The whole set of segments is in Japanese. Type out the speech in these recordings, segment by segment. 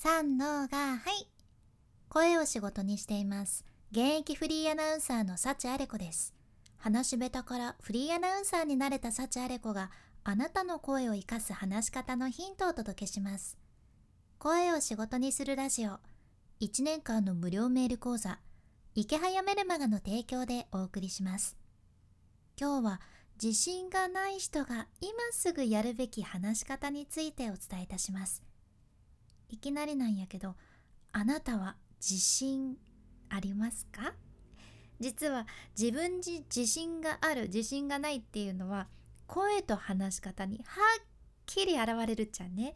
三のがはい。声を仕事にしています。現役フリーアナウンサーの幸あれ子です。話し下手からフリーアナウンサーになれた幸あれ子があなたの声を生かす話し方のヒントをお届けします。声を仕事にするラジオ。1年間の無料メール講座。池早メルマガの提供でお送りします。今日は自信がない人が今すぐやるべき話し方についてお伝えいたします。いきなりなんやけどあなたは自信ありますか？実は自分に自信がある自信がないっていうのは声と話し方にはっきり現れるっちゃね。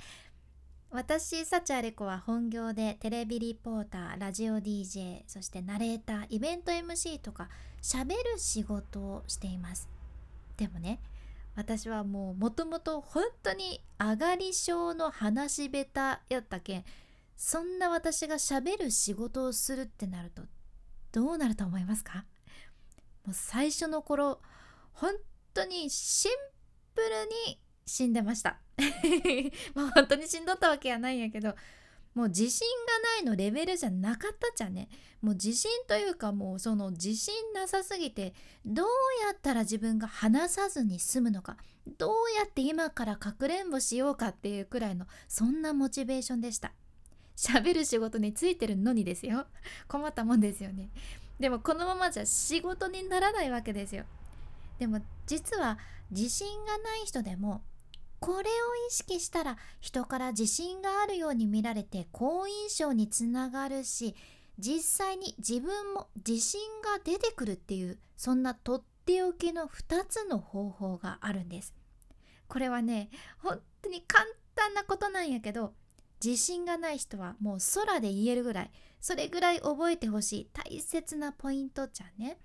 私サチアレコは本業でテレビリポーターラジオ DJ そしてナレーターイベント MC とか喋る仕事をしています。でもね私はもうもともと本当に上がり症の話し下手やったけんそんな私が喋る仕事をするってなるとどうなると思いますか？もう最初の頃本当にシンプルに死んでました。まあ本当に死んどったわけやないんやけどもう自信がないのレベルじゃなかったじゃんね。もう自信というかもうその自信なさすぎてどうやったら自分が話さずに済むのか。どうやって今からかくれんぼしようかっていうくらいのそんなモチベーションでした。喋る仕事についてるのにですよ。困ったもんですよね。でもこのままじゃ仕事にならないわけですよ。でも実は自信がない人でもこれを意識したら人から自信があるように見られて好印象につながるし実際に自分も自信が出てくるっていうそんなとっておきの2つの方法があるんです。これはね本当に簡単なことなんやけど自信がない人はもう空で言えるぐらいそれぐらい覚えてほしい大切なポイントじゃね。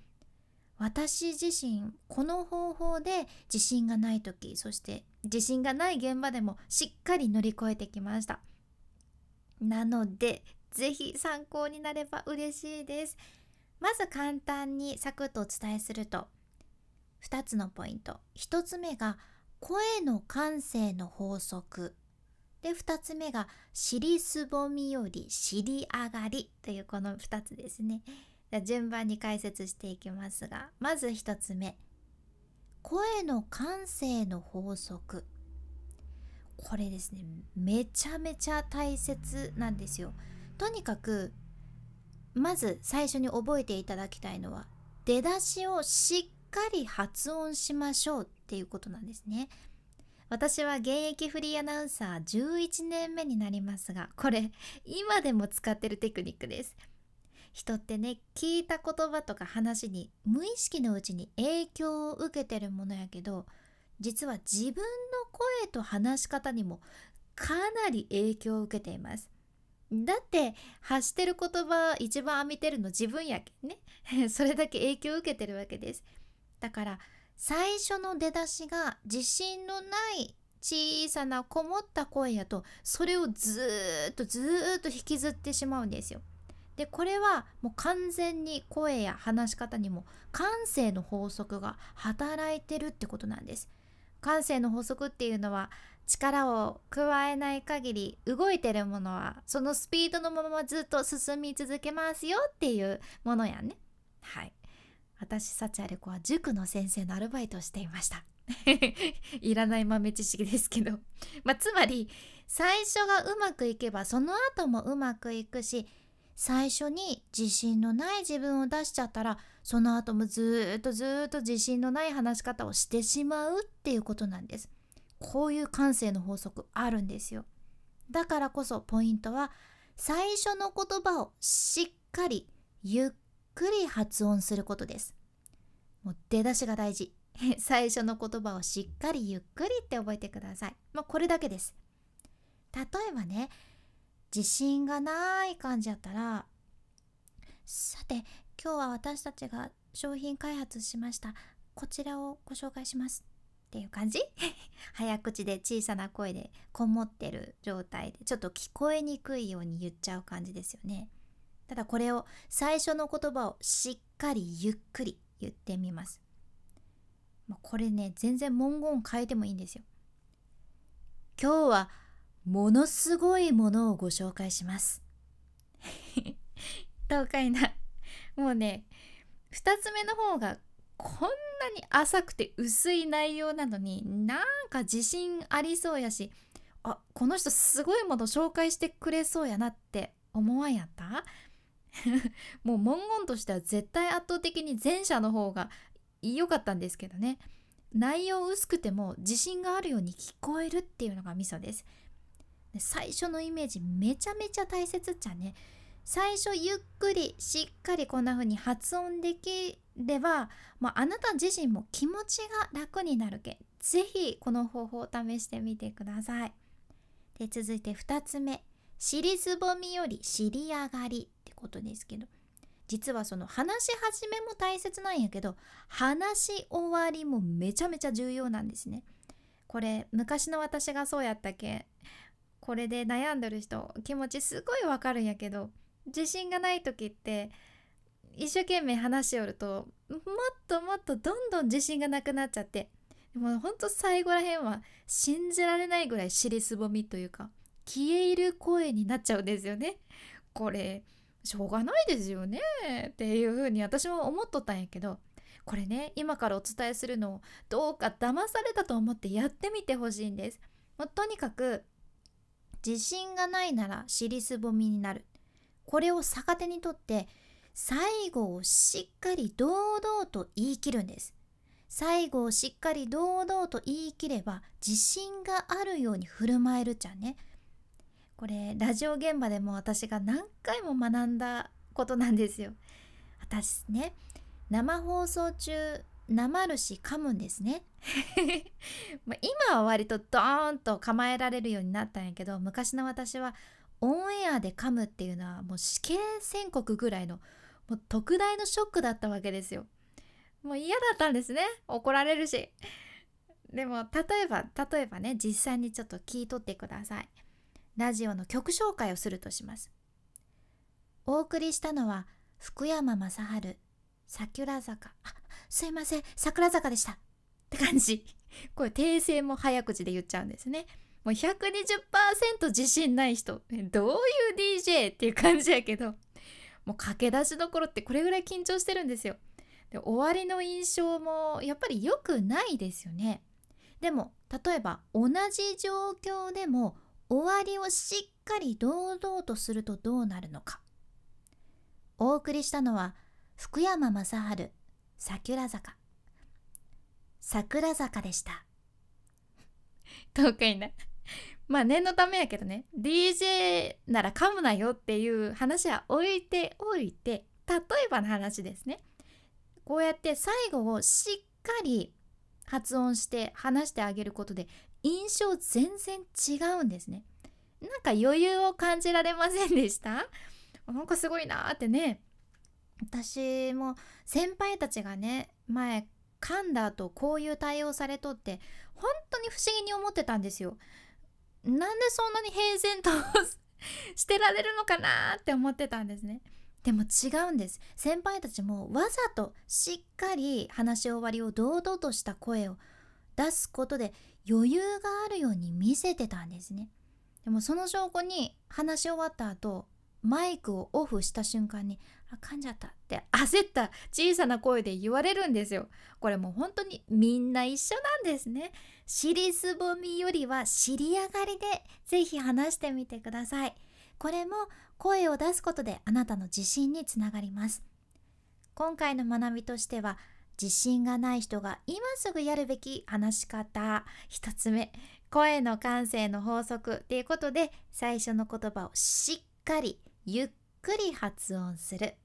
私自身この方法で自信がない時そして自信がない現場でもしっかり乗り越えてきました。なので是非参考になれば嬉しいです。まず簡単にサクッとお伝えすると2つのポイント。1つ目が声の感性の法則。で2つ目が尻すぼみより尻上がりというこの2つですね。順番に解説していきますがまず1つ目。声の感性の法則。これですねめちゃめちゃ大切なんですよ。とにかくまず最初に覚えていただきたいのは出だしをしっかり発音しましょうっていうことなんですね。私は現役フリーアナウンサー11年目になりますがこれ今でも使ってるテクニックです。人ってね聞いた言葉とか話に無意識のうちに影響を受けてるものやけど実は自分の声と話し方にもかなり影響を受けています。だって発してる言葉一番浴びてるの自分やけんね。それだけ影響を受けてるわけです。だから最初の出だしが自信のない小さなこもった声やとそれをずっとずっと引きずってしまうんですよ。でこれはもう完全に声や話し方にも感性の法則が働いてるってことなんです。感性の法則っていうのは力を加えない限り動いてるものはそのスピードのままずっと進み続けますよっていうものやね。はい。私幸あれ子は塾の先生のアルバイトをしていました。いらない豆知識ですけど。まあつまり最初がうまくいけばその後もうまくいくし最初に自信のない自分を出しちゃったらその後もずっとずっと自信のない話し方をしてしまうっていうことなんです。こういう感性の法則あるんですよ。だからこそポイントは最初の言葉をしっかりゆっくり発音することです。もう出だしが大事。最初の言葉をしっかりゆっくりって覚えてください。まあこれだけです。例えばね自信がない感じやったらさて今日は私たちが商品開発しましたこちらをご紹介しますっていう感じ？早口で小さな声でこもってる状態でちょっと聞こえにくいように言っちゃう感じですよね。ただこれを最初の言葉をしっかりゆっくり言ってみます。これね全然文言変えてもいいんですよ。今日はものすごいものをご紹介します。どうかいな。もうね2つ目の方がこんなに浅くて薄い内容なのになんか自信ありそうやしあこの人すごいもの紹介してくれそうやなって思わんやった？もう文言としては絶対圧倒的に前者の方が良かったんですけどね。内容薄くても自信があるように聞こえるっていうのがミソです。最初のイメージめちゃめちゃ大切っちゃね。最初ゆっくりしっかりこんな風に発音できれば、まあ、あなた自身も気持ちが楽になるけぜひこの方法を試してみてください。で続いて2つ目。尻すぼみより尻上がり。ってことですけど実はその話し始めも大切なんやけど話し終わりもめちゃめちゃ重要なんですね。これ昔の私がそうやったけこれで悩んでる人気持ちすごいわかるんやけど自信がない時って一生懸命話しよるともっともっとどんどん自信がなくなっちゃってでもほんと最後らへんは信じられないぐらい尻すぼみというか消える声になっちゃうんですよね。これしょうがないですよねっていう風に私も思っとったんやけどこれね今からお伝えするのをどうか騙されたと思ってやってみてほしいんです。もうとにかく自信がないなら尻すぼみになる。これを逆手にとって最後をしっかり堂々と言い切るんです。最後をしっかり堂々と言い切れば自信があるように振る舞えるじゃんね。これラジオ現場でも私が何回も学んだことなんですよ。私ね生放送中なまるし噛むんですね 今は割とドーンと構えられるようになったんやけど昔の私はオンエアで噛むっていうのはもう死刑宣告ぐらいのもう特大のショックだったわけですよ。もう嫌だったんですね怒られるし。でも例えば例えばね実際にちょっと聞いとってください。ラジオの曲紹介をするとします。お送りしたのは福山雅治桜坂あすいません桜坂でした。って感じ。これ訂正も早口で言っちゃうんですね。もう120%自信ない人。どういう DJ っていう感じやけど。もう駆け出しどころってこれぐらい緊張してるんですよ。で終わりの印象もやっぱり良くないですよね。でも例えば同じ状況でも終わりをしっかり堂々とするとどうなるのか。お送りしたのは福山雅治。桜坂。桜坂でした。どうかいな。まあ念のためやけどね。DJ なら噛むなよっていう話は置いておいて例えばの話ですね。こうやって最後をしっかり発音して話してあげることで印象全然違うんですね。なんか余裕を感じられませんでした？なんかすごいなーってね。私も先輩たちがね前噛んだ後こういう対応されとって本当に不思議に思ってたんですよ。なんでそんなに平然と してられるのかなって思ってたんですね。でも違うんです先輩たちもわざとしっかり話し終わりを堂々とした声を出すことで余裕があるように見せてたんですねでもその証拠に話し終わった後マイクをオフした瞬間に「あ噛んじゃった」って焦った小さな声で言われるんですよ。これもう本当にみんな一緒なんですね。尻すぼみよりは尻上がりでぜひ話してみてください。これも声を出すことであなたの自信につながります。今回の学びとしては自信がない人が今すぐやるべき話し方1つ目声の感性の法則っていうことで最初の言葉をしっかりゆっくり発音する。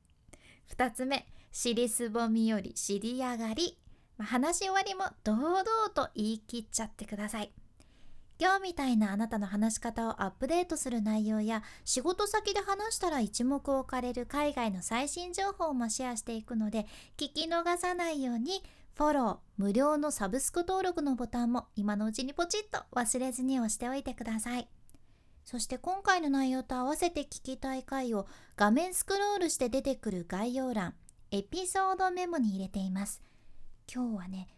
2つ目尻すぼみより尻上がり、話し終わりも堂々と言い切っちゃってください。今日みたいなあなたの話し方をアップデートする内容や仕事先で話したら一目置かれる海外の最新情報もシェアしていくので聞き逃さないようにフォロー無料のサブスク登録のボタンも今のうちにポチッと忘れずに押しておいてください。そして今回の内容と合わせて聞きたい回を画面スクロールして出てくる概要欄、エピソードメモに入れています。今日はね、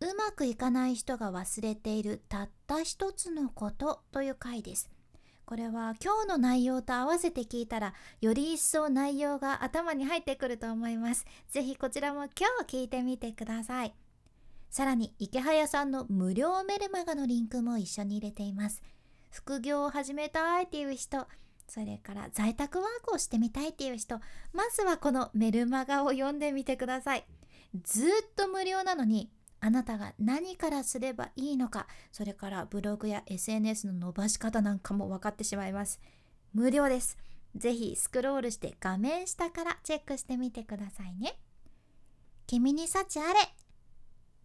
うまくいかない人が忘れているたった一つのことという回です。これは今日の内容と合わせて聞いたらより一層内容が頭に入ってくると思いますぜひこちらも今日聞いてみてくださいさらに池早さんの無料メルマガのリンクも一緒に入れています副業を始めたいっていう人それから在宅ワークをしてみたいっていう人まずはこのメルマガを読んでみてください。ずっと無料なのにあなたが何からすればいいのかそれからブログや SNS の伸ばし方なんかも分かってしまいます。無料です。ぜひスクロールして画面下からチェックしてみてくださいね。君に幸あれ。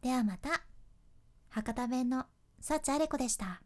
ではまた。博多弁の幸あれ子でした。